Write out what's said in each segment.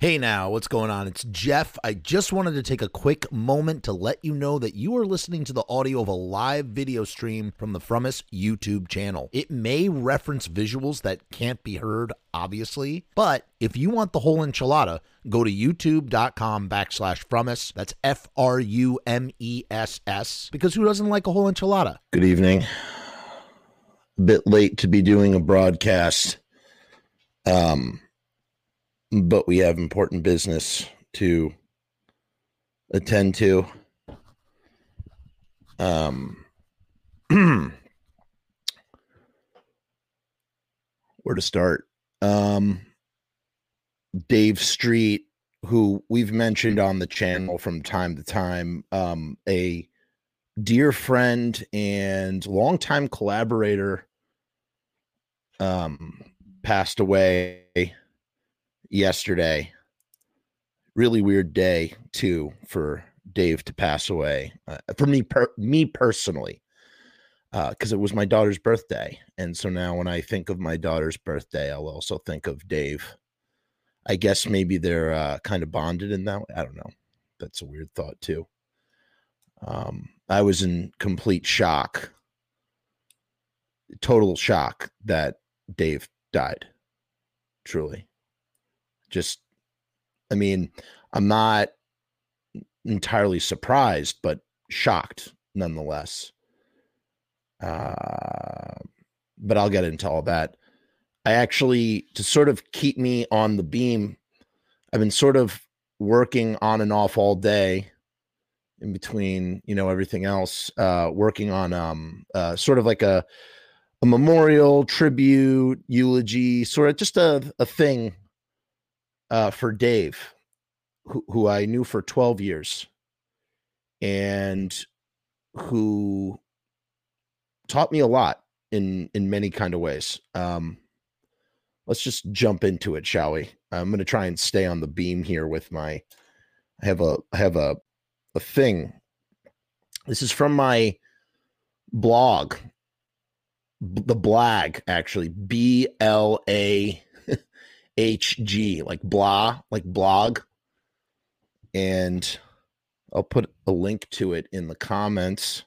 Hey now, what's going on? It's Jeff. I just wanted to take a quick moment to let you know that you are listening to the audio of a live video stream from the Frumess YouTube channel. It may reference visuals that can't be heard, obviously, but if you want the whole enchilada, go to youtube.com backslash Frumess. That's F R U M E S S, because who doesn't like a whole enchilada? Good evening. A bit late to be doing a broadcast. Um, but we have important business to attend to. Um, where to start? Um, Dave Street, who we've mentioned on the channel from time to time, um, a dear friend and longtime collaborator, um, passed away yesterday. Really weird day too for Dave to pass away. Uh, for me, per- me personally, because uh, it was my daughter's birthday, and so now when I think of my daughter's birthday, I'll also think of Dave. I guess maybe they're uh, kind of bonded in that way. I don't know. That's a weird thought too. Um, I was in complete shock, total shock that Dave died. Truly just I mean, I'm not entirely surprised, but shocked nonetheless. Uh, but I'll get into all that. I actually, to sort of keep me on the beam, I've been sort of working on and off all day in between, you know, everything else, uh, working on um, uh, sort of like a, a memorial, tribute, eulogy, sort of just a, a thing uh, for Dave, who, who I knew for 12 years and who taught me a lot in in many kind of ways. Um, let's just jump into it, shall we? I'm going to try and stay on the beam here with my. I have a I have a a thing. This is from my blog, the blag actually. B L A HG, like blah, like blog. And I'll put a link to it in the comments.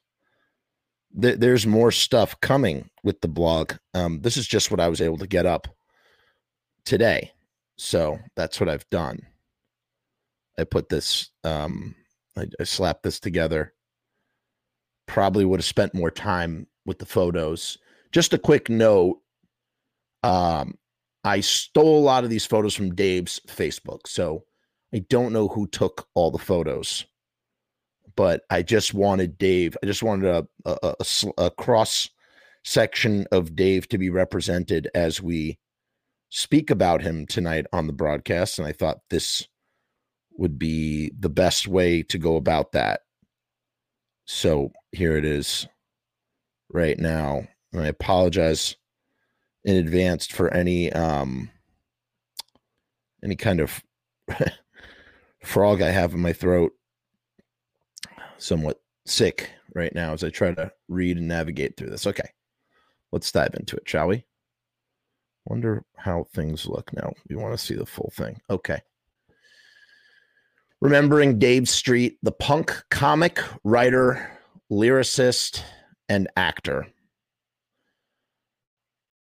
there's more stuff coming with the blog. Um, this is just what I was able to get up today. So that's what I've done. I put this, um, I, I slapped this together. Probably would have spent more time with the photos. Just a quick note. Um, I stole a lot of these photos from Dave's Facebook. So I don't know who took all the photos, but I just wanted Dave, I just wanted a, a, a, a cross section of Dave to be represented as we speak about him tonight on the broadcast. And I thought this would be the best way to go about that. So here it is right now. And I apologize in advance for any um any kind of frog I have in my throat. Somewhat sick right now as I try to read and navigate through this. Okay. Let's dive into it, shall we? Wonder how things look now. We want to see the full thing. Okay. Remembering Dave Street, the punk comic, writer, lyricist, and actor.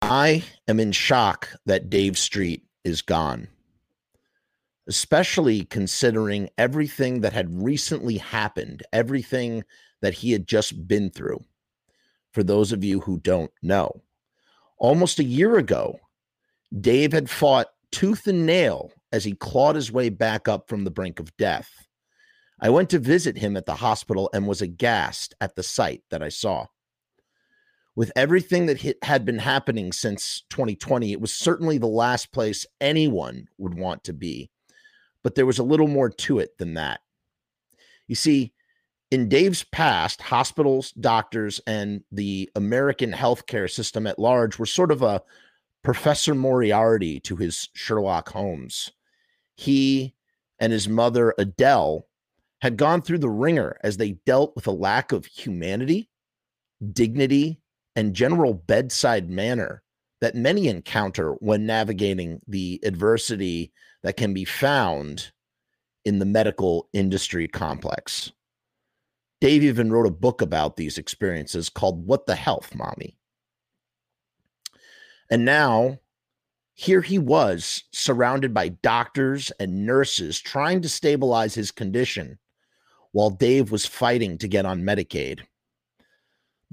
I am in shock that Dave Street is gone, especially considering everything that had recently happened, everything that he had just been through. For those of you who don't know, almost a year ago, Dave had fought tooth and nail as he clawed his way back up from the brink of death. I went to visit him at the hospital and was aghast at the sight that I saw with everything that had been happening since 2020, it was certainly the last place anyone would want to be. But there was a little more to it than that. You see, in Dave's past, hospitals, doctors, and the American healthcare system at large were sort of a Professor Moriarty to his Sherlock Holmes. He and his mother, Adele, had gone through the ringer as they dealt with a lack of humanity, dignity, and general bedside manner that many encounter when navigating the adversity that can be found in the medical industry complex. Dave even wrote a book about these experiences called What the Health, Mommy. And now, here he was surrounded by doctors and nurses trying to stabilize his condition while Dave was fighting to get on Medicaid.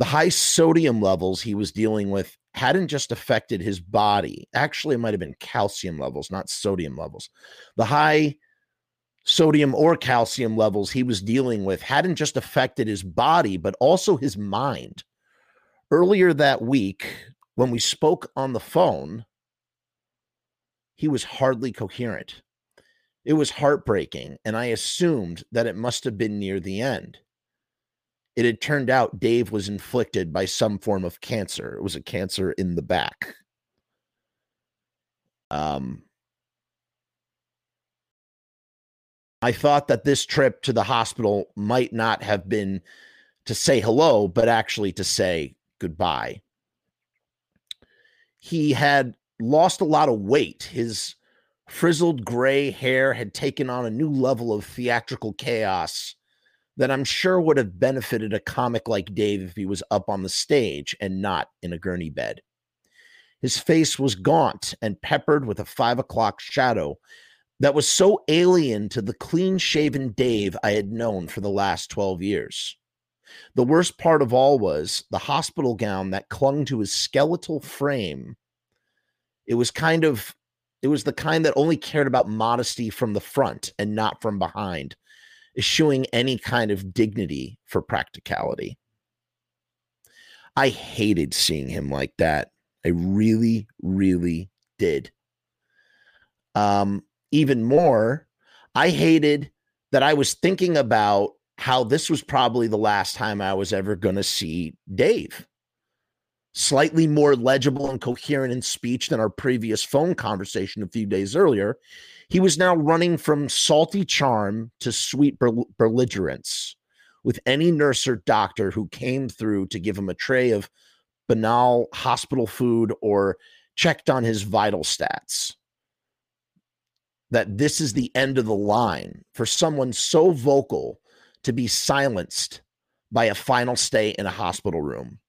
The high sodium levels he was dealing with hadn't just affected his body. Actually, it might have been calcium levels, not sodium levels. The high sodium or calcium levels he was dealing with hadn't just affected his body, but also his mind. Earlier that week, when we spoke on the phone, he was hardly coherent. It was heartbreaking, and I assumed that it must have been near the end. It had turned out Dave was inflicted by some form of cancer. It was a cancer in the back. Um, I thought that this trip to the hospital might not have been to say hello, but actually to say goodbye. He had lost a lot of weight. His frizzled gray hair had taken on a new level of theatrical chaos that I'm sure would have benefited a comic like Dave if he was up on the stage and not in a gurney bed. His face was gaunt and peppered with a five o'clock shadow that was so alien to the clean shaven Dave I had known for the last 12 years. The worst part of all was the hospital gown that clung to his skeletal frame. It was kind of, it was the kind that only cared about modesty from the front and not from behind eschewing any kind of dignity for practicality. I hated seeing him like that. I really, really did. Um, even more, I hated that I was thinking about how this was probably the last time I was ever going to see Dave. Slightly more legible and coherent in speech than our previous phone conversation a few days earlier, he was now running from salty charm to sweet belligerence with any nurse or doctor who came through to give him a tray of banal hospital food or checked on his vital stats. That this is the end of the line for someone so vocal to be silenced by a final stay in a hospital room.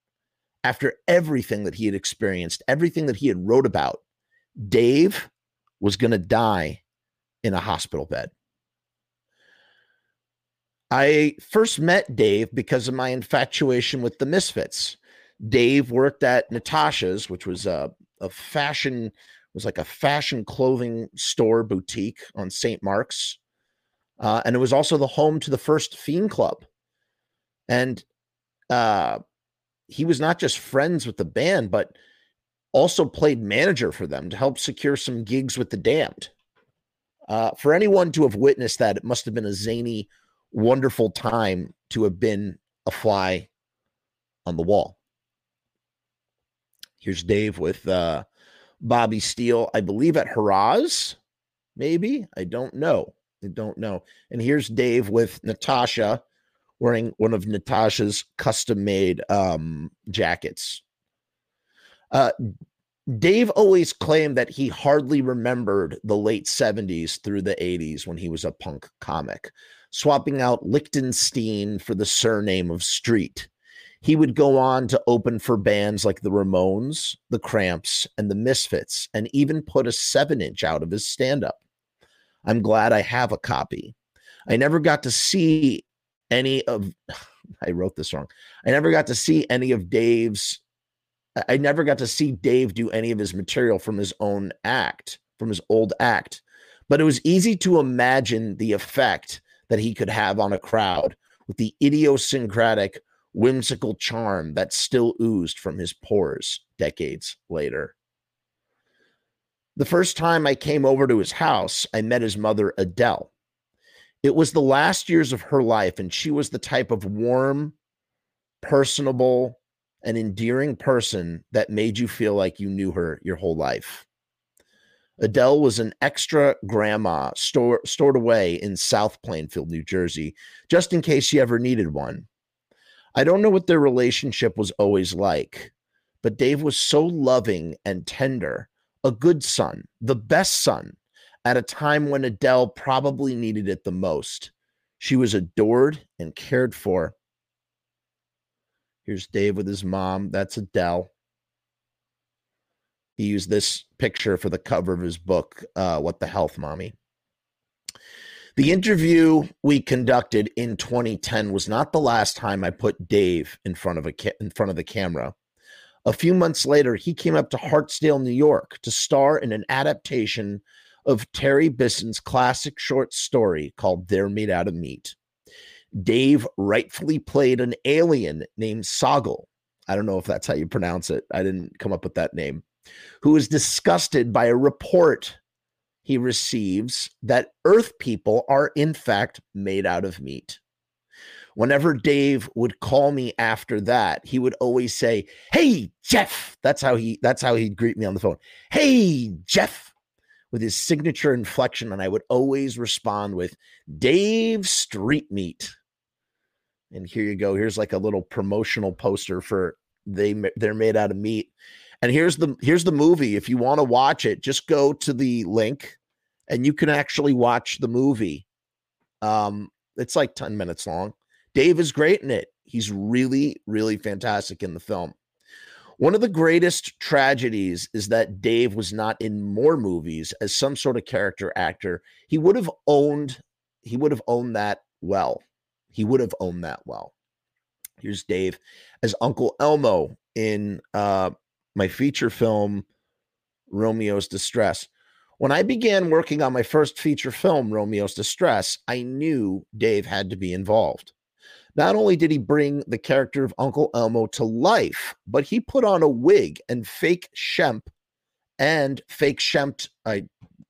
After everything that he had experienced, everything that he had wrote about, Dave was going to die in a hospital bed. I first met Dave because of my infatuation with the Misfits. Dave worked at Natasha's, which was a, a fashion was like a fashion clothing store boutique on St. Mark's. Uh, and it was also the home to the first Fiend Club. And uh, he was not just friends with the band, but also played manager for them to help secure some gigs with the damned. Uh, for anyone to have witnessed that, it must have been a zany, wonderful time to have been a fly on the wall. Here's Dave with uh, Bobby Steele, I believe at Harrah's, maybe. I don't know. I don't know. And here's Dave with Natasha wearing one of Natasha's custom made um, jackets. Uh, Dave always claimed that he hardly remembered the late 70s through the 80s when he was a punk comic, swapping out Lichtenstein for the surname of Street. He would go on to open for bands like the Ramones, the Cramps, and the Misfits, and even put a seven inch out of his stand up. I'm glad I have a copy. I never got to see any of, I wrote this wrong. I never got to see any of Dave's I never got to see Dave do any of his material from his own act, from his old act, but it was easy to imagine the effect that he could have on a crowd with the idiosyncratic, whimsical charm that still oozed from his pores decades later. The first time I came over to his house, I met his mother, Adele. It was the last years of her life, and she was the type of warm, personable, an endearing person that made you feel like you knew her your whole life. Adele was an extra grandma store, stored away in South Plainfield, New Jersey, just in case she ever needed one. I don't know what their relationship was always like, but Dave was so loving and tender, a good son, the best son, at a time when Adele probably needed it the most. She was adored and cared for. Here's Dave with his mom. That's Adele. He used this picture for the cover of his book, uh, What the Health Mommy. The interview we conducted in 2010 was not the last time I put Dave in front of a ca- in front of the camera. A few months later, he came up to Hartsdale, New York, to star in an adaptation of Terry Bisson's classic short story called They're Made Out of Meat. Dave rightfully played an alien named Soggle. I don't know if that's how you pronounce it. I didn't come up with that name. Who is disgusted by a report he receives that Earth people are, in fact, made out of meat. Whenever Dave would call me after that, he would always say, "Hey, Jeff." That's how he that's how he'd greet me on the phone. "Hey, Jeff." With his signature inflection and I would always respond with Dave Street Meat. And here you go. Here's like a little promotional poster for they they're made out of meat. And here's the here's the movie. If you want to watch it, just go to the link and you can actually watch the movie. Um, it's like 10 minutes long. Dave is great in it. He's really, really fantastic in the film. One of the greatest tragedies is that Dave was not in more movies as some sort of character actor. He would have owned he would have owned that well. He would have owned that well. Here's Dave as Uncle Elmo in uh, my feature film, Romeo's Distress. When I began working on my first feature film, Romeo's Distress, I knew Dave had to be involved. Not only did he bring the character of Uncle Elmo to life, but he put on a wig and fake Shemp and fake Shemp. I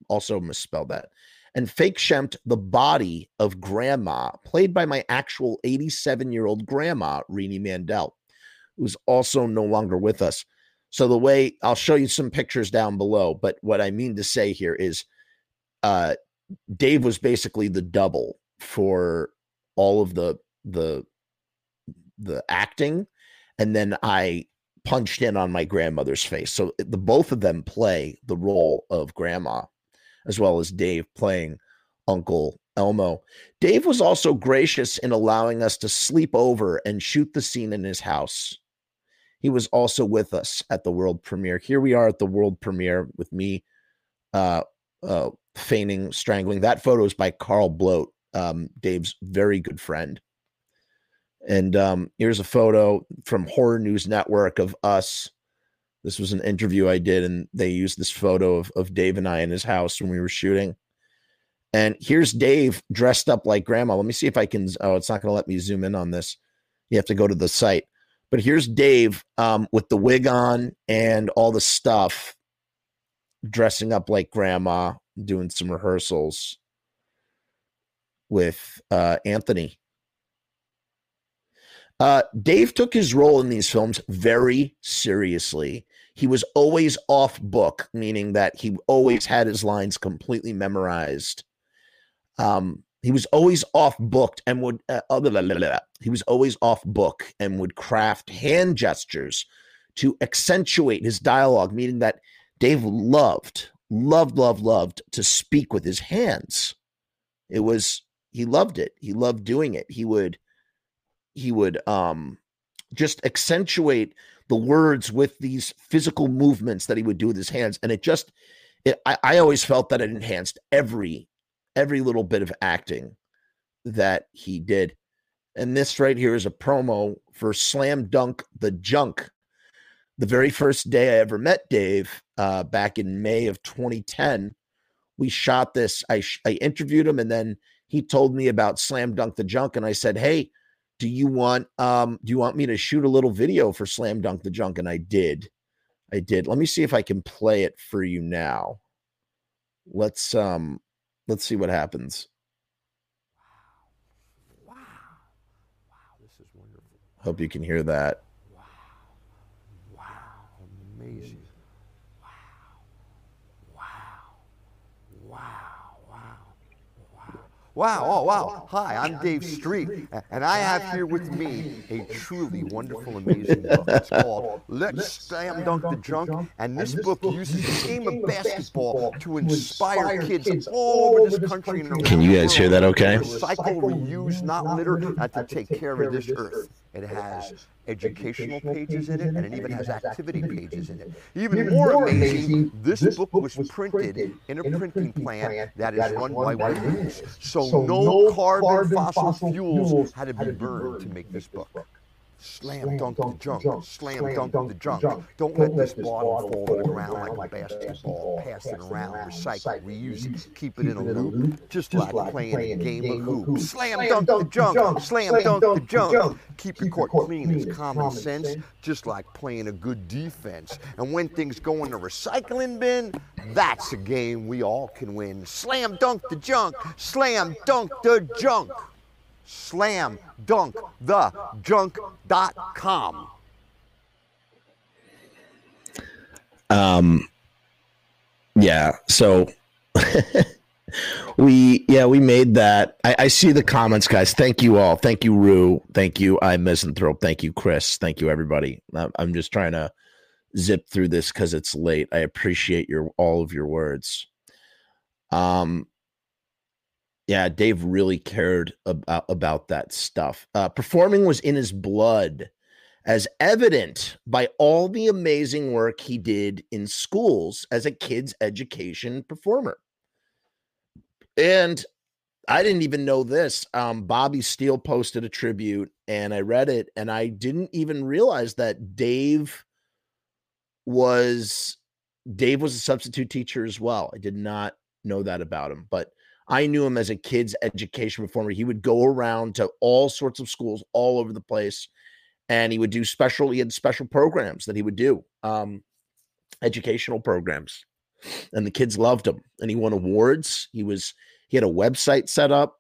also misspelled that. And fake Shemp the body of Grandma, played by my actual 87 year old grandma, Rini Mandel, who's also no longer with us. So the way I'll show you some pictures down below, but what I mean to say here is uh Dave was basically the double for all of the the the acting and then I punched in on my grandmother's face. So the both of them play the role of grandma as well as Dave playing Uncle Elmo. Dave was also gracious in allowing us to sleep over and shoot the scene in his house. He was also with us at the world premiere. Here we are at the world premiere with me uh, uh, feigning strangling. That photo is by Carl Bloat, um, Dave's very good friend. And um, here's a photo from Horror News Network of us. This was an interview I did, and they used this photo of, of Dave and I in his house when we were shooting. And here's Dave dressed up like grandma. Let me see if I can. Oh, it's not going to let me zoom in on this. You have to go to the site. But here's Dave um, with the wig on and all the stuff, dressing up like grandma, doing some rehearsals with uh, Anthony. Uh, Dave took his role in these films very seriously. He was always off book, meaning that he always had his lines completely memorized. Um, he was always off booked and would uh, blah, blah, blah, he was always off book and would craft hand gestures to accentuate his dialogue meaning that dave loved loved loved loved to speak with his hands it was he loved it he loved doing it he would he would um just accentuate the words with these physical movements that he would do with his hands and it just it, I, I always felt that it enhanced every every little bit of acting that he did. And this right here is a promo for Slam Dunk the Junk. The very first day I ever met Dave, uh, back in May of 2010, we shot this. I, I interviewed him, and then he told me about Slam Dunk the Junk, and I said, "Hey, do you want um, do you want me to shoot a little video for Slam Dunk the Junk?" And I did. I did. Let me see if I can play it for you now. Let's um Let's see what happens. Wow. Wow. This is wonderful. Hope you can hear that. Wow. Wow. Amazing. Wow. Wow. Oh, wow. Hi, I'm Dave Street, and I have here with me a truly wonderful, amazing book. It's called Let's Slam Dunk the Junk, and this book uses the game of basketball to inspire kids all over this country around Can you guys hear that okay? Recycle, reuse, not litter, and to take care of this earth. It has educational pages in it, and it even has activity pages in it. Even more amazing, this book was printed in a printing plant that is run by women. So no carbon fossil fuels had to be burned to make this book. Slam dunk the junk. Slam dunk the junk. Don't let this bottle fall to the ground like a basketball. Pass it around, recycle, reuse it, keep it in a loop, just like playing a game of hoops. Slam dunk the junk. Slam dunk the junk. Keep your court clean is common sense, just like playing a good defense. And when things go in the recycling bin, that's a game we all can win. Slam dunk the junk. Slam dunk the junk slam dunk the junk.com. Um, yeah. So we, yeah, we made that. I, I, see the comments, guys. Thank you all. Thank you, Rue. Thank you, I Misanthrope. Thank you, Chris. Thank you, everybody. I'm just trying to zip through this because it's late. I appreciate your all of your words. Um, yeah, Dave really cared about about that stuff. Uh, performing was in his blood, as evident by all the amazing work he did in schools as a kid's education performer. And I didn't even know this. Um, Bobby Steele posted a tribute, and I read it, and I didn't even realize that Dave was Dave was a substitute teacher as well. I did not know that about him, but I knew him as a kid's education reformer. He would go around to all sorts of schools all over the place, and he would do special. He had special programs that he would do, um, educational programs, and the kids loved him. And he won awards. He was he had a website set up.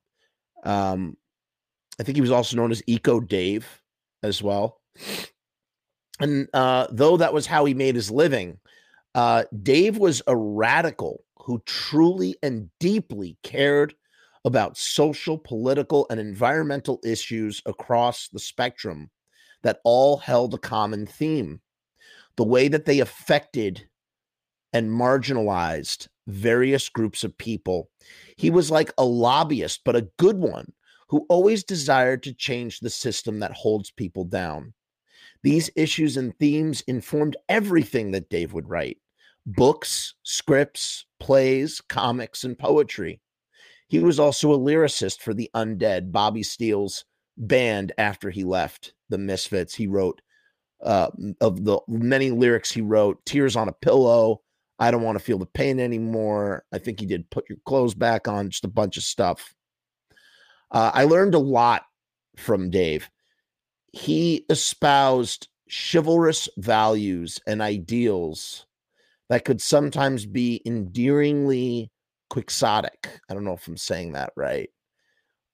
Um, I think he was also known as Eco Dave as well. And uh, though that was how he made his living, uh, Dave was a radical who truly and deeply cared about social, political, and environmental issues across the spectrum that all held a common theme the way that they affected and marginalized various groups of people. He was like a lobbyist, but a good one who always desired to change the system that holds people down. These issues and themes informed everything that Dave would write books, scripts, plays, comics, and poetry. He was also a lyricist for the Undead, Bobby Steele's band after he left the Misfits. He wrote uh, of the many lyrics he wrote, Tears on a Pillow, I Don't Want to Feel the Pain Anymore. I think he did Put Your Clothes Back On, just a bunch of stuff. Uh, I learned a lot from Dave. He espoused chivalrous values and ideals that could sometimes be endearingly quixotic. I don't know if I'm saying that right.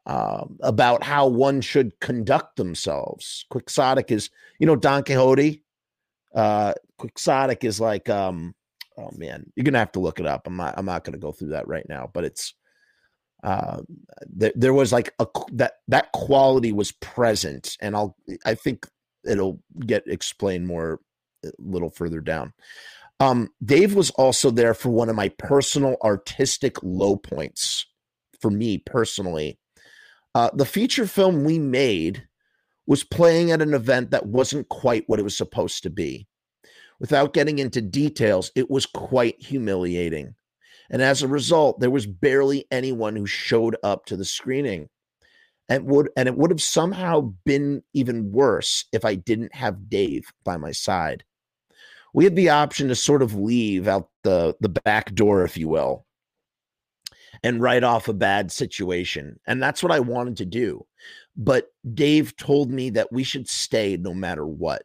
Um, about how one should conduct themselves. Quixotic is, you know, Don Quixote. Uh, quixotic is like, um, oh man, you're gonna have to look it up. I'm not, I'm not gonna go through that right now, but it's, uh, there, there was like a that that quality was present, and I'll, I think it'll get explained more a little further down. Um, Dave was also there for one of my personal artistic low points for me personally. Uh, the feature film we made was playing at an event that wasn't quite what it was supposed to be. Without getting into details, it was quite humiliating. And as a result, there was barely anyone who showed up to the screening. And would and it would have somehow been even worse if I didn't have Dave by my side we had the option to sort of leave out the the back door, if you will, and write off a bad situation. And that's what I wanted to do. But Dave told me that we should stay no matter what.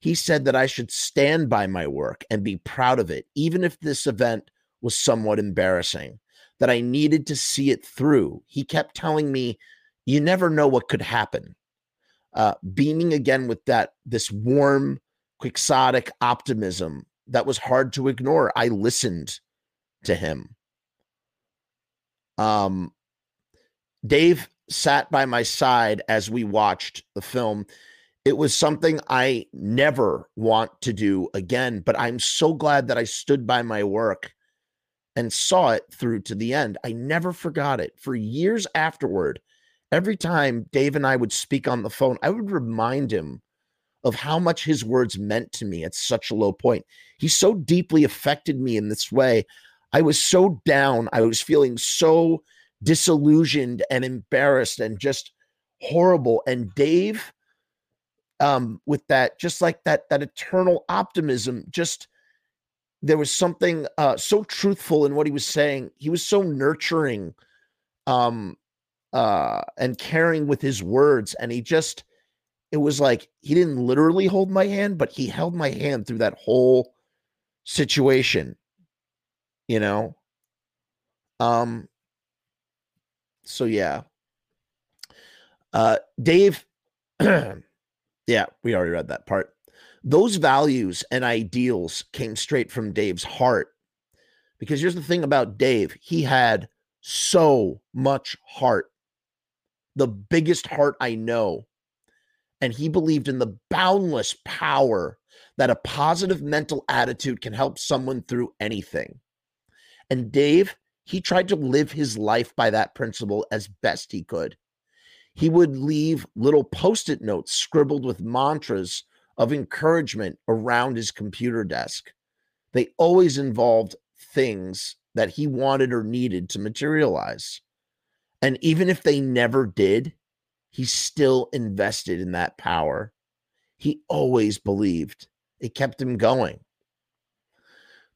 He said that I should stand by my work and be proud of it, even if this event was somewhat embarrassing, that I needed to see it through. He kept telling me, you never know what could happen. Uh, beaming again with that, this warm, quixotic optimism that was hard to ignore. I listened to him. Um, Dave sat by my side as we watched the film. It was something I never want to do again, but I'm so glad that I stood by my work and saw it through to the end. I never forgot it. For years afterward, every time Dave and I would speak on the phone, I would remind him of how much his words meant to me at such a low point. He so deeply affected me in this way. I was so down. I was feeling so disillusioned and embarrassed and just horrible. And Dave, um, with that, just like that, that eternal optimism, just there was something uh, so truthful in what he was saying. He was so nurturing, um, uh, and caring with his words, and he just it was like he didn't literally hold my hand, but he held my hand through that whole situation. You know? Um so yeah. Uh Dave yeah, we already read that part. Those values and ideals came straight from Dave's heart. Because here's the thing about Dave, he had so much heart. The biggest heart I know and he believed in the boundless power that a positive mental attitude can help someone through anything. And Dave, he tried to live his life by that principle as best he could. He would leave little post it notes scribbled with mantras of encouragement around his computer desk. They always involved things that he wanted or needed to materialize. And even if they never did, he still invested in that power. He always believed it kept him going.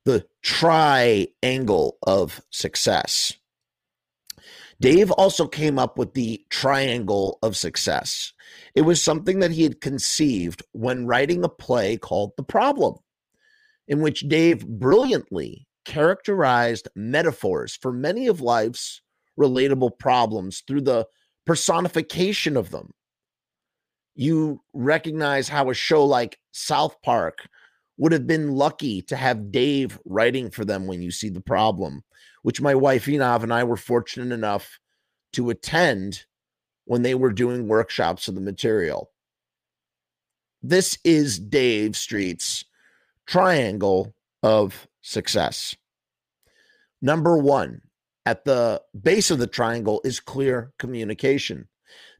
The triangle of success. Dave also came up with the triangle of success. It was something that he had conceived when writing a play called The Problem, in which Dave brilliantly characterized metaphors for many of life's relatable problems through the personification of them. You recognize how a show like South Park would have been lucky to have Dave writing for them when you see the problem, which my wife Enav and I were fortunate enough to attend when they were doing workshops of the material. This is Dave Street's triangle of success. Number one, at the base of the triangle is clear communication.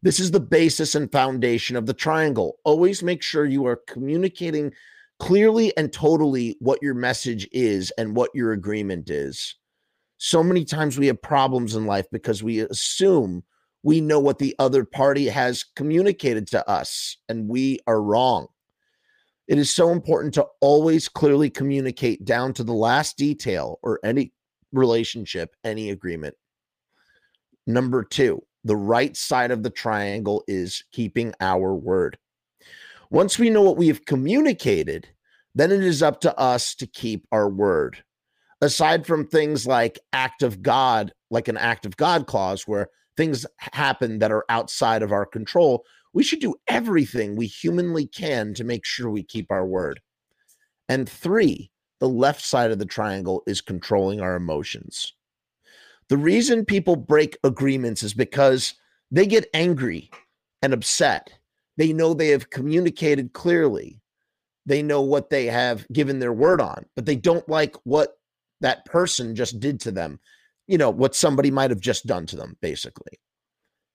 This is the basis and foundation of the triangle. Always make sure you are communicating clearly and totally what your message is and what your agreement is. So many times we have problems in life because we assume we know what the other party has communicated to us and we are wrong. It is so important to always clearly communicate down to the last detail or any relationship, any agreement. Number two, the right side of the triangle is keeping our word. Once we know what we have communicated, then it is up to us to keep our word. Aside from things like act of God, like an act of God clause, where things happen that are outside of our control, we should do everything we humanly can to make sure we keep our word. And three, the left side of the triangle is controlling our emotions. The reason people break agreements is because they get angry and upset. They know they have communicated clearly. They know what they have given their word on, but they don't like what that person just did to them. You know, what somebody might have just done to them, basically,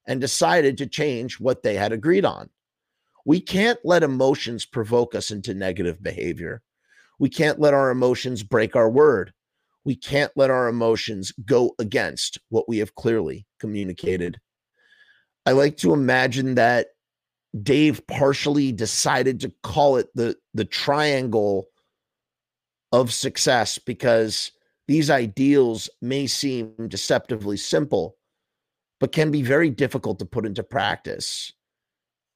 and decided to change what they had agreed on. We can't let emotions provoke us into negative behavior. We can't let our emotions break our word. We can't let our emotions go against what we have clearly communicated. I like to imagine that Dave partially decided to call it the the triangle of success because these ideals may seem deceptively simple but can be very difficult to put into practice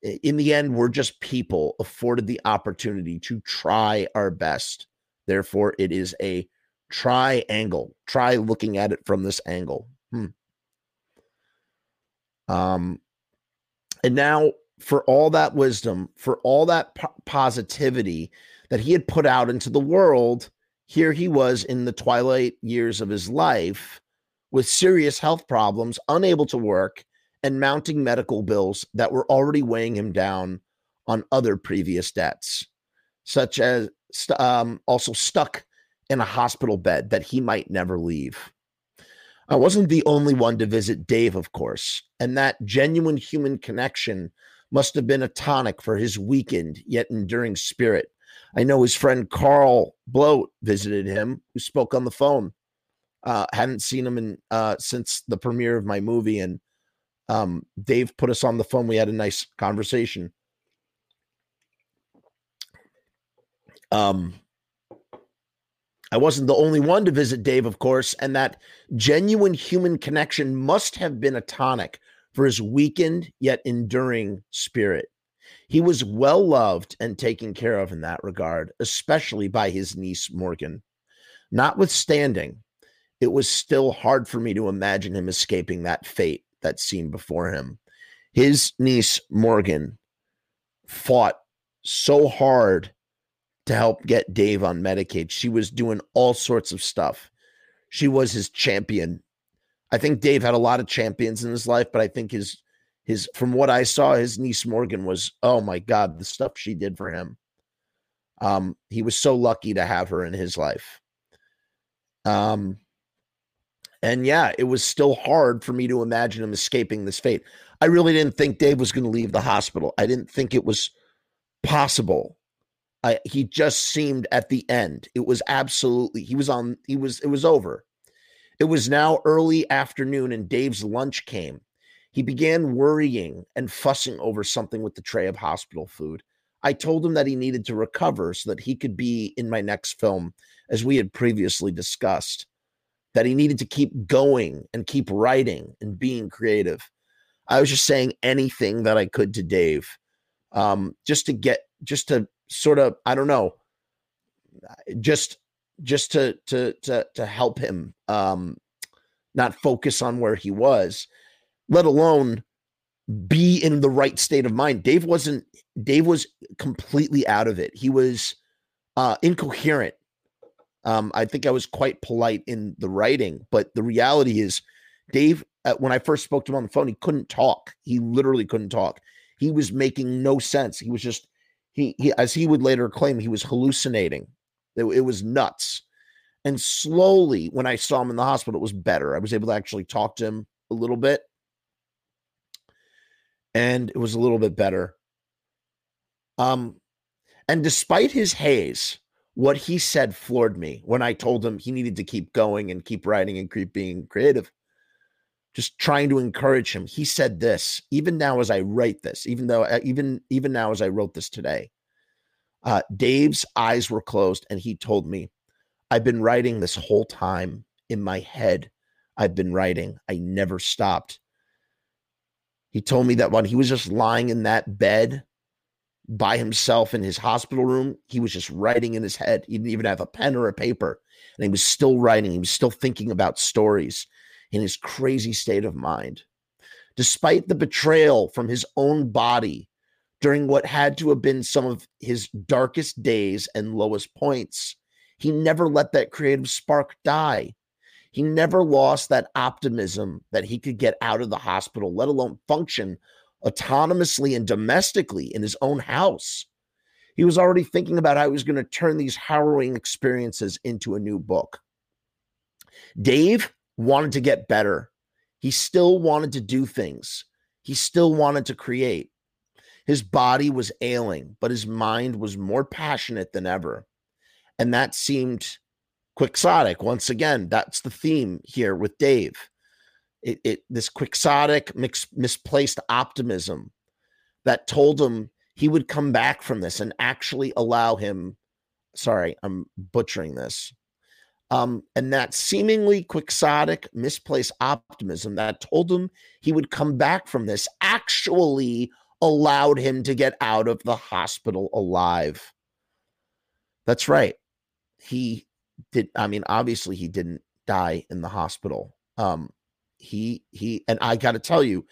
in the end, we're just people afforded the opportunity to try our best. Therefore, it is a triangle. Try looking at it from this angle. Hmm. Um, and now, for all that wisdom, for all that po- positivity that he had put out into the world, here he was in the twilight years of his life with serious health problems, unable to work, and mounting medical bills that were already weighing him down on other previous debts, such as um, also stuck in a hospital bed that he might never leave. I wasn't the only one to visit Dave, of course, and that genuine human connection must have been a tonic for his weakened yet enduring spirit. I know his friend Carl Bloat visited him, who spoke on the phone. Uh, hadn't seen him in uh, since the premiere of my movie, and um, Dave put us on the phone. We had a nice conversation. Um, I wasn't the only one to visit Dave, of course, and that genuine human connection must have been a tonic for his weakened yet enduring spirit. He was well loved and taken care of in that regard, especially by his niece Morgan. Notwithstanding, it was still hard for me to imagine him escaping that fate that seemed before him. His niece Morgan fought so hard to help get Dave on Medicaid. She was doing all sorts of stuff. She was his champion I think Dave had a lot of champions in his life, but I think his his from what I saw, his niece Morgan was oh my god, the stuff she did for him. Um, he was so lucky to have her in his life. Um, and yeah, it was still hard for me to imagine him escaping this fate. I really didn't think Dave was going to leave the hospital. I didn't think it was possible. I, he just seemed at the end. It was absolutely he was on he was it was over. It was now early afternoon and Dave's lunch came. He began worrying and fussing over something with the tray of hospital food. I told him that he needed to recover so that he could be in my next film, as we had previously discussed, that he needed to keep going and keep writing and being creative. I was just saying anything that I could to Dave, um, just to get, just to sort of, I don't know, just just to to to to help him um not focus on where he was let alone be in the right state of mind. Dave wasn't dave was completely out of it. He was uh incoherent um i think i was quite polite in the writing but the reality is dave uh, when i first spoke to him on the phone he couldn't talk he literally couldn't talk he was making no sense he was just he, he as he would later claim he was hallucinating it, it was nuts. And slowly, when I saw him in the hospital, it was better. I was able to actually talk to him a little bit. And it was a little bit better. Um, and despite his haze, what he said floored me when I told him he needed to keep going and keep writing and keep being creative. Just trying to encourage him. He said this, even now as I write this, even though uh, even even now as I wrote this today, uh, Dave's eyes were closed, and he told me, I've been writing this whole time in my head. I've been writing. I never stopped. He told me that when he was just lying in that bed by himself in his hospital room, he was just writing in his head. He didn't even have a pen or a paper. And he was still writing. He was still thinking about stories in his crazy state of mind. Despite the betrayal from his own body during what had to have been some of his darkest days and lowest points. He never let that creative spark die. He never lost that optimism that he could get out of the hospital, let alone function autonomously and domestically in his own house. He was already thinking about how he was going to turn these harrowing experiences into a new book. Dave wanted to get better. He still wanted to do things. He still wanted to create. His body was ailing, but his mind was more passionate than ever. And that seemed quixotic. Once again, that's the theme here with Dave. It, it this quixotic, mix, misplaced optimism that told him he would come back from this and actually allow him. Sorry, I'm butchering this. Um, and that seemingly quixotic, misplaced optimism that told him he would come back from this actually allowed him to get out of the hospital alive. That's right. He did I mean obviously he didn't die in the hospital. Um he he and I got to tell you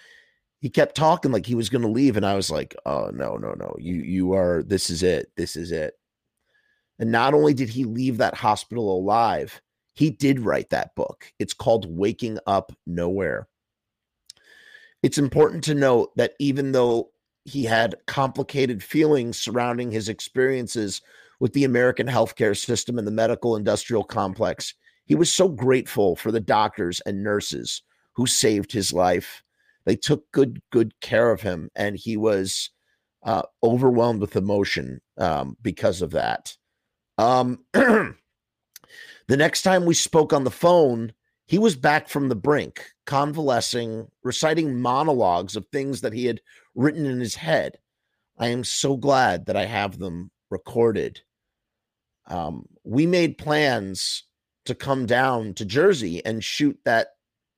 he kept talking like he was going to leave and I was like, "Oh no, no, no. You you are this is it. This is it." And not only did he leave that hospital alive, he did write that book. It's called Waking Up Nowhere. it's important to note that even though he had complicated feelings surrounding his experiences with the American healthcare system and the medical industrial complex, he was so grateful for the doctors and nurses who saved his life. They took good good care of him, and he was uh, overwhelmed with emotion um, because of that. Um, the next time we spoke on the phone, he was back from the brink, convalescing, reciting monologues of things that he had written in his head. I am so glad that I have them recorded. Um, we made plans to come down to Jersey and shoot that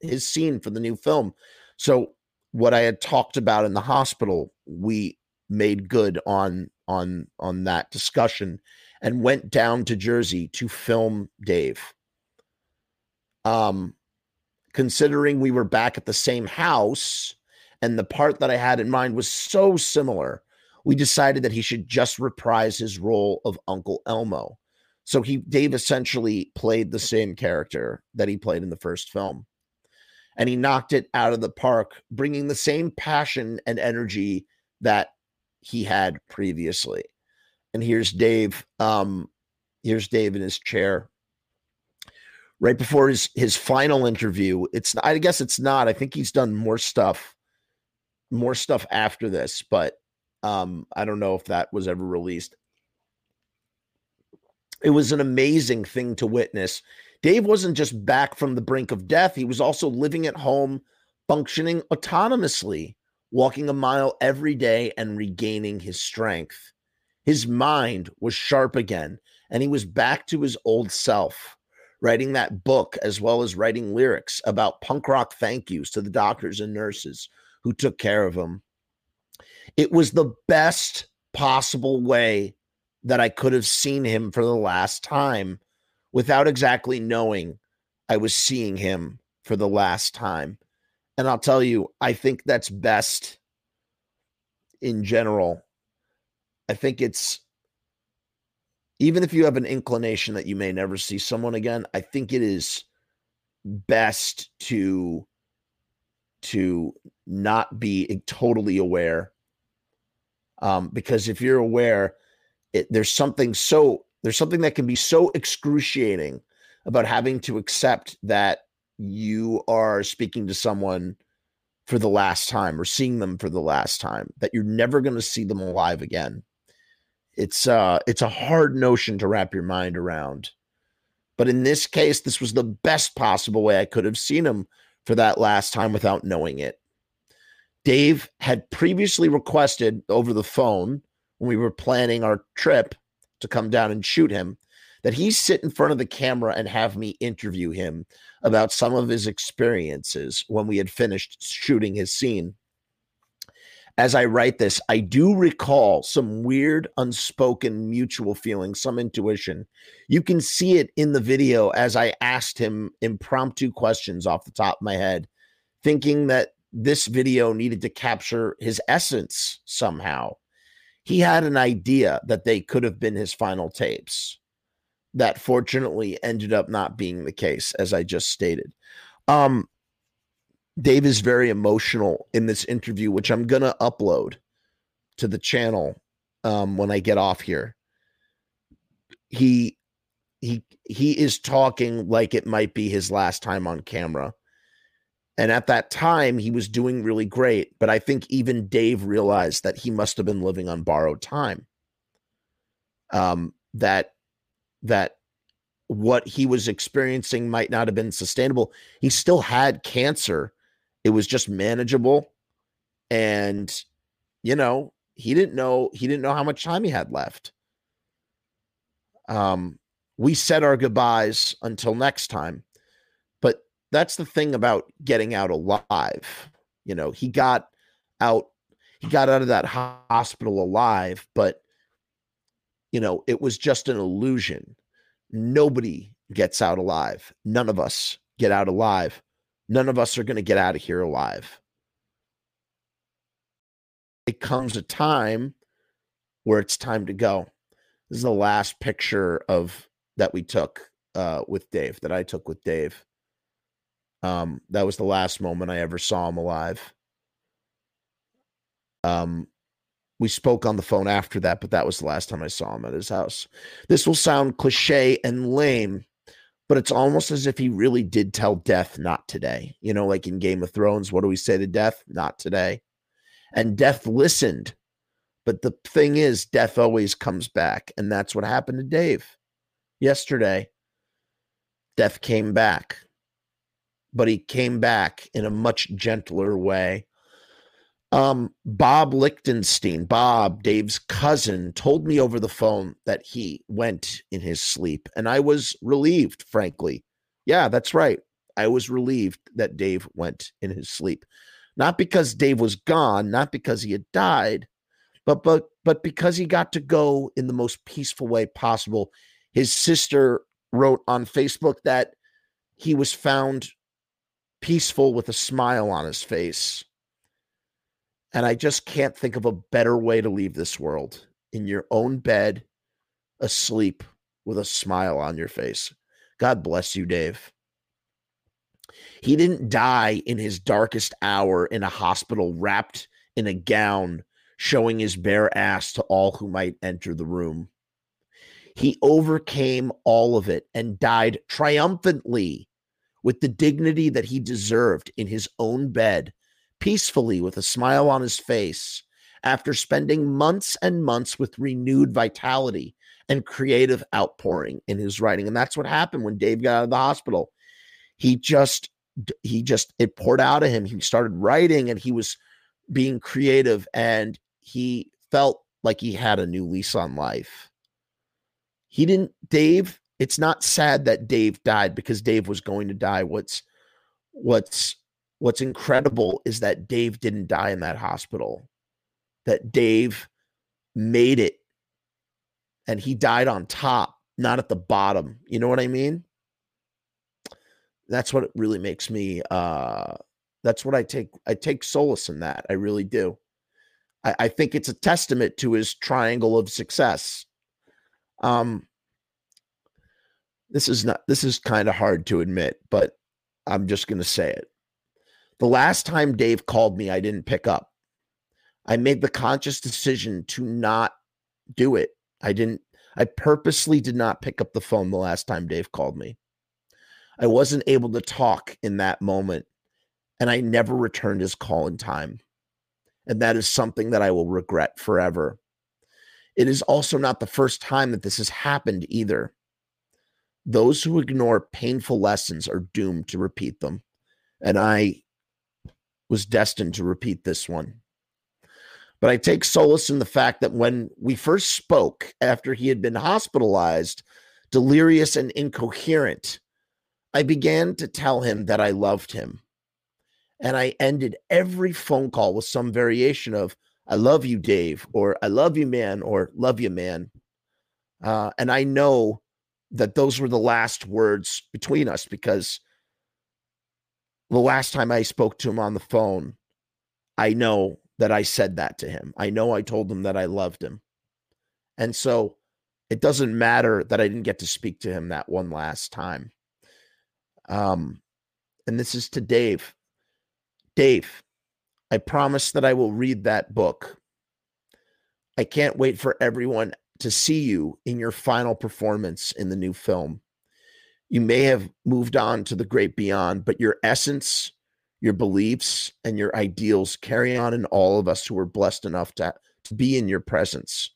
his scene for the new film. So what I had talked about in the hospital, we made good on on on that discussion and went down to Jersey to film Dave um, considering we were back at the same house and the part that I had in mind was so similar, we decided that he should just reprise his role of Uncle Elmo. So he Dave essentially played the same character that he played in the first film. And he knocked it out of the park, bringing the same passion and energy that he had previously. And here's Dave. Um, here's Dave in his chair right before his his final interview. It's I guess it's not. I think he's done more stuff, more stuff after this, but um, I don't know if that was ever released. It was an amazing thing to witness. Dave wasn't just back from the brink of death, he was also living at home, functioning autonomously, walking a mile every day and regaining his strength. His mind was sharp again, and he was back to his old self writing that book as well as writing lyrics about punk rock thank yous to the doctors and nurses who took care of him. It was the best possible way that I could have seen him for the last time without exactly knowing I was seeing him for the last time. And I'll tell you, I think that's best in general. I think it's even if you have an inclination that you may never see someone again, I think it is best to to not be totally aware. Um, because if you're aware, it, there's something so there's something that can be so excruciating about having to accept that you are speaking to someone for the last time or seeing them for the last time that you're never going to see them alive again it's uh it's a hard notion to wrap your mind around. But in this case, this was the best possible way I could have seen him for that last time without knowing it. Dave had previously requested over the phone when we were planning our trip to come down and shoot him that he sit in front of the camera and have me interview him about some of his experiences when we had finished shooting his scene as I write this, I do recall some weird, unspoken mutual feeling, some intuition. You can see it in the video as I asked him impromptu questions off the top of my head, thinking that this video needed to capture his essence somehow. He had an idea that they could have been his final tapes. That fortunately ended up not being the case, as I just stated. Um, Dave is very emotional in this interview, which I'm gonna upload to the channel um, when I get off here. He he he is talking like it might be his last time on camera. And at that time, he was doing really great. But I think even Dave realized that he must have been living on borrowed time. Um, that that what he was experiencing might not have been sustainable. He still had cancer it was just manageable. And, you know, he didn't know he didn't know how much time he had left. Um, we said our goodbyes until next time. That's the thing about getting out alive. You know, he got out he got out of that hospital alive, but you know, it was just an illusion. Nobody gets out alive. None of us get out alive none of us are going to get out of here alive. It comes a time where it's time to go. This is the last picture of that we took uh, with Dave, that I took with Dave. Um, that was the last moment I ever saw him alive. Um, we spoke on the phone after that, but that was the last time I saw him at his house. This will sound cliche and lame, but it's almost as if he really did tell death not today. You know, like in Game of Thrones, what do we say to death? Not today. And death listened. But the thing is, death always comes back. And that's what happened to Dave yesterday. Death came back, but he came back in a much gentler way um, Bob Lichtenstein, Bob, Dave's cousin, told me over the phone that he went in his sleep. And I was relieved, frankly. Yeah, that's right. I was relieved that Dave went in his sleep. Not because Dave was gone, not because he had died, but but but because he got to go in the most peaceful way possible. His sister wrote on Facebook that he was found peaceful with a smile on his face and I just can't think of a better way to leave this world in your own bed, asleep with a smile on your face. God bless you, Dave. He didn't die in his darkest hour in a hospital wrapped in a gown, showing his bare ass to all who might enter the room. He overcame all of it and died triumphantly with the dignity that he deserved in his own bed peacefully with a smile on his face after spending months and months with renewed vitality and creative outpouring in his writing. And that's what happened when Dave got out of the hospital. He just, he just, it poured out of him. He started writing and he was being creative and he felt like he had a new lease on life. He didn't, Dave, it's not sad that Dave died because Dave was going to die. What's, what's what's incredible is that Dave didn't die in that hospital, that Dave made it and he died on top, not at the bottom. You know what I mean? That's what it really makes me uh that's what I take I take solace in that. I really do. I, I think it's a testament to his triangle of success. Um this is not this is kind of hard to admit, but I'm just gonna say it. The last time Dave called me, I didn't pick up. I made the conscious decision to not do it. I didn't, I purposely did not pick up the phone the last time Dave called me. I wasn't able to talk in that moment, and I never returned his call in time. And that is something that I will regret forever. It is also not the first time that this has happened either. Those who ignore painful lessons are doomed to repeat them. And I was destined to repeat this one. But I take solace in the fact that when we first spoke after he had been hospitalized, delirious and incoherent, I began to tell him that I loved him. And I ended every phone call with some variation of, I love you, Dave, or I love you, man, or love you, man. Uh, and I know that those were the last words between us because the last time I spoke to him on the phone, I know that I said that to him. I know I told him that I loved him. And so it doesn't matter that I didn't get to speak to him that one last time. Um, and this is to Dave. Dave, I promise that I will read that book. I can't wait for everyone to see you in your final performance in the new film you may have moved on to the great beyond, but your essence, your beliefs, and your ideals carry on in all of us who are blessed enough to, to be in your presence.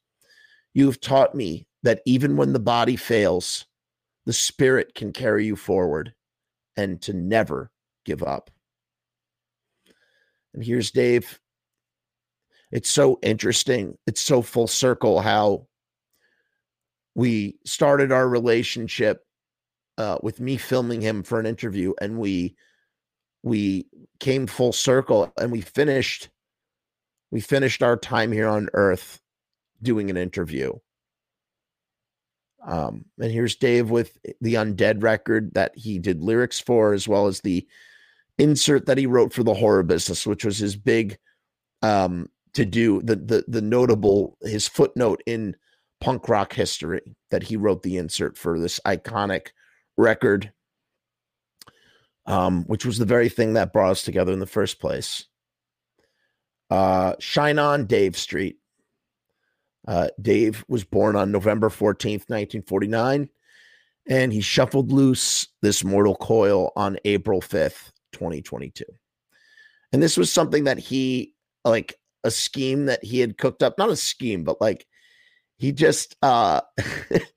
You have taught me that even when the body fails, the spirit can carry you forward and to never give up. And here's Dave. It's so interesting. It's so full circle how we started our relationship uh, with me filming him for an interview, and we we came full circle, and we finished we finished our time here on Earth doing an interview. Um, and here's Dave with the Undead record that he did lyrics for, as well as the insert that he wrote for the horror business, which was his big um, to do the the the notable his footnote in punk rock history that he wrote the insert for this iconic record, um, which was the very thing that brought us together in the first place. Uh, Shine On Dave Street. Uh, Dave was born on November 14th, 1949, and he shuffled loose this mortal coil on April 5th, 2022. And this was something that he, like a scheme that he had cooked up, not a scheme, but like he just, uh,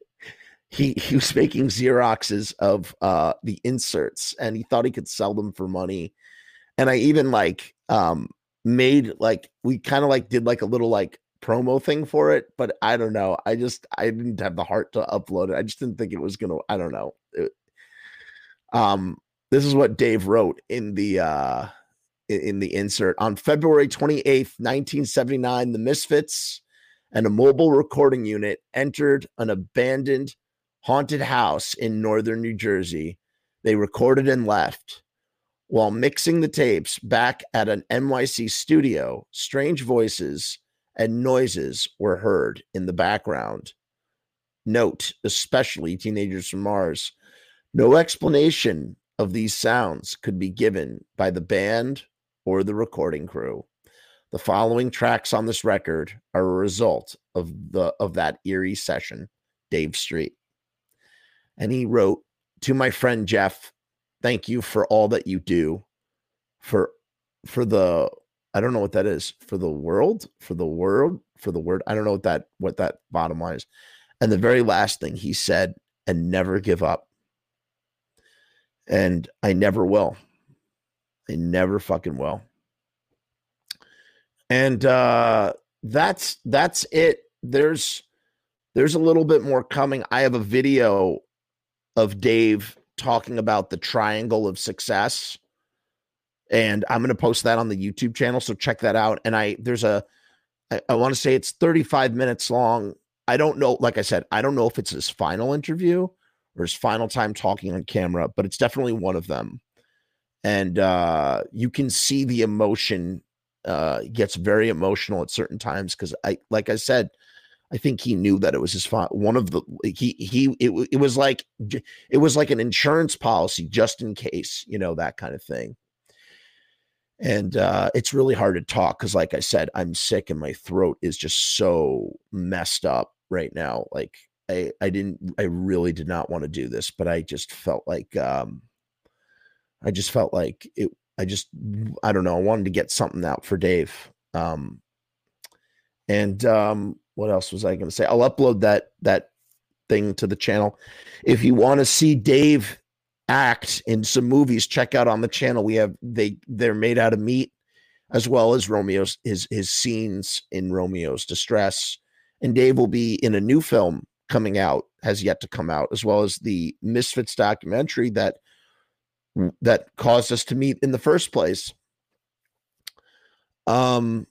he, he was making Xeroxes of uh, the inserts and he thought he could sell them for money. And I even like, um, made like we kind of like did like a little like promo thing for it, but I don't know. I just I didn't have the heart to upload it. I just didn't think it was gonna. I don't know. It, um, this is what Dave wrote in the uh in, the insert on February twenty eighth, nineteen seventy nine. The Misfits and a mobile recording unit entered an abandoned haunted house in northern New Jersey. They recorded and left. While mixing the tapes back at an NYC studio, strange voices and noises were heard in the background. Note, especially Teenagers from Mars. No explanation of these sounds could be given by the band or the recording crew. The following tracks on this record are a result of the of that eerie session, Dave Street. And he wrote to my friend Jeff, thank you for all that you do for for the I don't know what that is for the world, for the world, for the word. I don't know what that what that bottom line is. And the very last thing he said, and never give up. And I never will. I never fucking will. And uh that's that's it. There's there's a little bit more coming. I have a video of Dave talking about the triangle of success and i'm going to post that on the youtube channel so check that out and i there's a i, I want to say it's 35 minutes long i don't know like i said i don't know if it's his final interview or his final time talking on camera but it's definitely one of them and uh you can see the emotion uh gets very emotional at certain times because i like i said I think he knew that it was his. One of the he he it, it was like it was like an insurance policy just in case, you know, that kind of thing. And uh, it's really hard to talk because, like I said, I'm sick and my throat is just so messed up right now. Like I I didn't I really did not want to do this, but I just felt like um I just felt like it. I just I don't know. I wanted to get something out for Dave. Um, and um, what else was I going to say? I'll upload that that thing to the channel. If you want to see Dave act in some movies, check out on the channel. We have they they're made out of meat, as well as Romeo's his his scenes in Romeo's Distress. And Dave will be in a new film coming out, has yet to come out, as well as the Misfits documentary that that caused us to meet in the first place. Um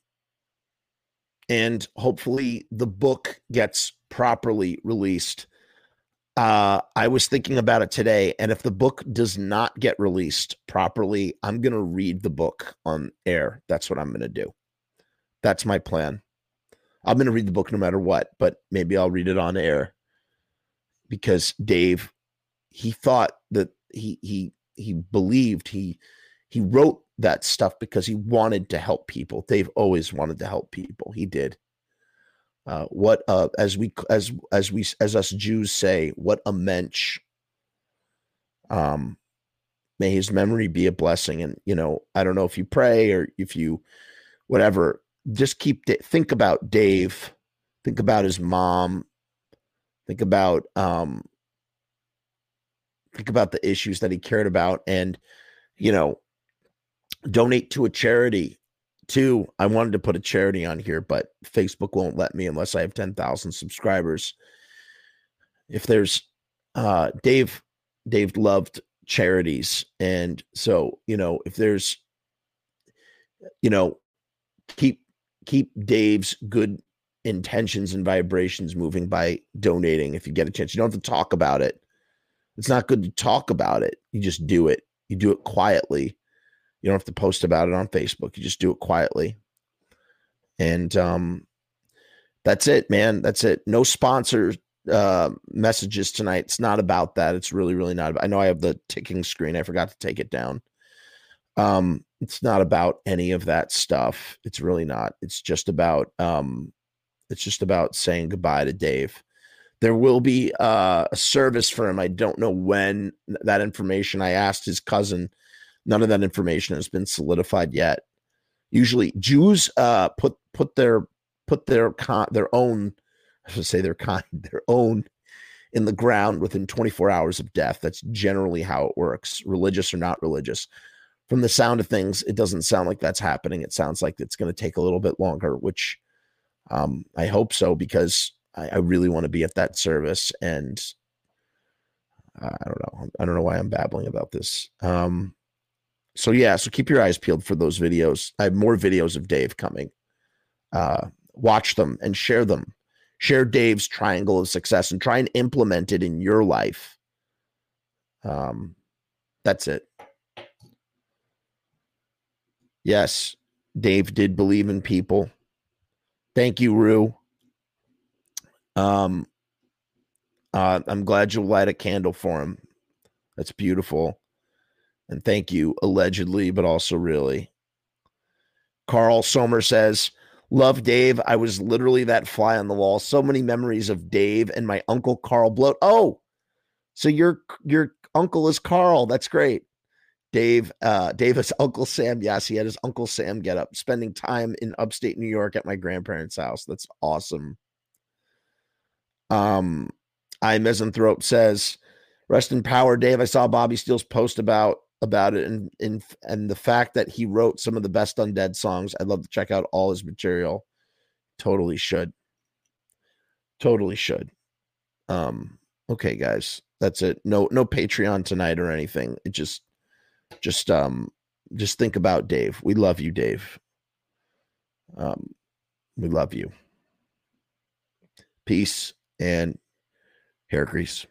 and hopefully the book gets properly released. Uh, I was thinking about it today, and if the book does not get released properly, I'm going to read the book on air. That's what I'm going to do. That's my plan. I'm going to read the book no matter what, but maybe I'll read it on air because Dave, he thought that he he he believed he he wrote that stuff because he wanted to help people. Dave always wanted to help people. He did. Uh, what uh, as we as as we as us Jews say, what a mensch. Um, may his memory be a blessing. And you know, I don't know if you pray or if you, whatever. Just keep think about Dave. Think about his mom. Think about um. Think about the issues that he cared about, and you know, donate to a charity too I wanted to put a charity on here, but Facebook won't let me unless I have 10,000 subscribers. If there's uh Dave Dave loved charities and so, you know, if there's you know, keep keep Dave's good intentions and vibrations moving by donating if you get a chance. You don't have to talk about it. It's not good to talk about it. You just do it. You do it quietly you don't have to post about it on Facebook. You just do it quietly. And um, that's it, man. That's it. No sponsor uh, messages tonight. It's not about that. It's really, really not. About, I know I have the ticking screen. I forgot to take it down. Um, it's not about any of that stuff. It's really not. It's just about um, it's just about saying goodbye to Dave. There will be uh, a service for him. I don't know when that information. I asked his cousin. None of that information has been solidified yet. Usually, Jews uh, put put their put their con- their own. I should say their kind their own in the ground within 24 hours of death. That's generally how it works, religious or not religious. From the sound of things, it doesn't sound like that's happening. It sounds like it's going to take a little bit longer, which um, I hope so because I, I really want to be at that service. And I don't know. I don't know why I'm babbling about this. Um, so yeah, so keep your eyes peeled for those videos. I have more videos of Dave coming. Uh, watch them and share them share Dave's triangle of success and try and implement it in your life. Um, that's it. Yes, Dave did believe in people. Thank you, Rue. Um, uh, I'm glad you light a candle for him. That's beautiful. And thank you, allegedly, but also really. Carl Somer says, Love Dave. I was literally that fly on the wall. So many memories of Dave and my uncle Carl Bloat. Oh, so your your uncle is Carl. That's great. Dave, uh, Davis, Uncle Sam. Yes, he had his Uncle Sam get up, spending time in upstate New York at my grandparents' house. That's awesome. Um, I Misanthrope says, Rest in power, Dave. I saw Bobby Steele's post about about it and and and the fact that he wrote some of the best undead songs. I'd love to check out all his material. Totally should. Totally should. Um okay guys. That's it. No no patreon tonight or anything. It just just um just think about dave. We love you dave. Um we love you. Peace and hair grease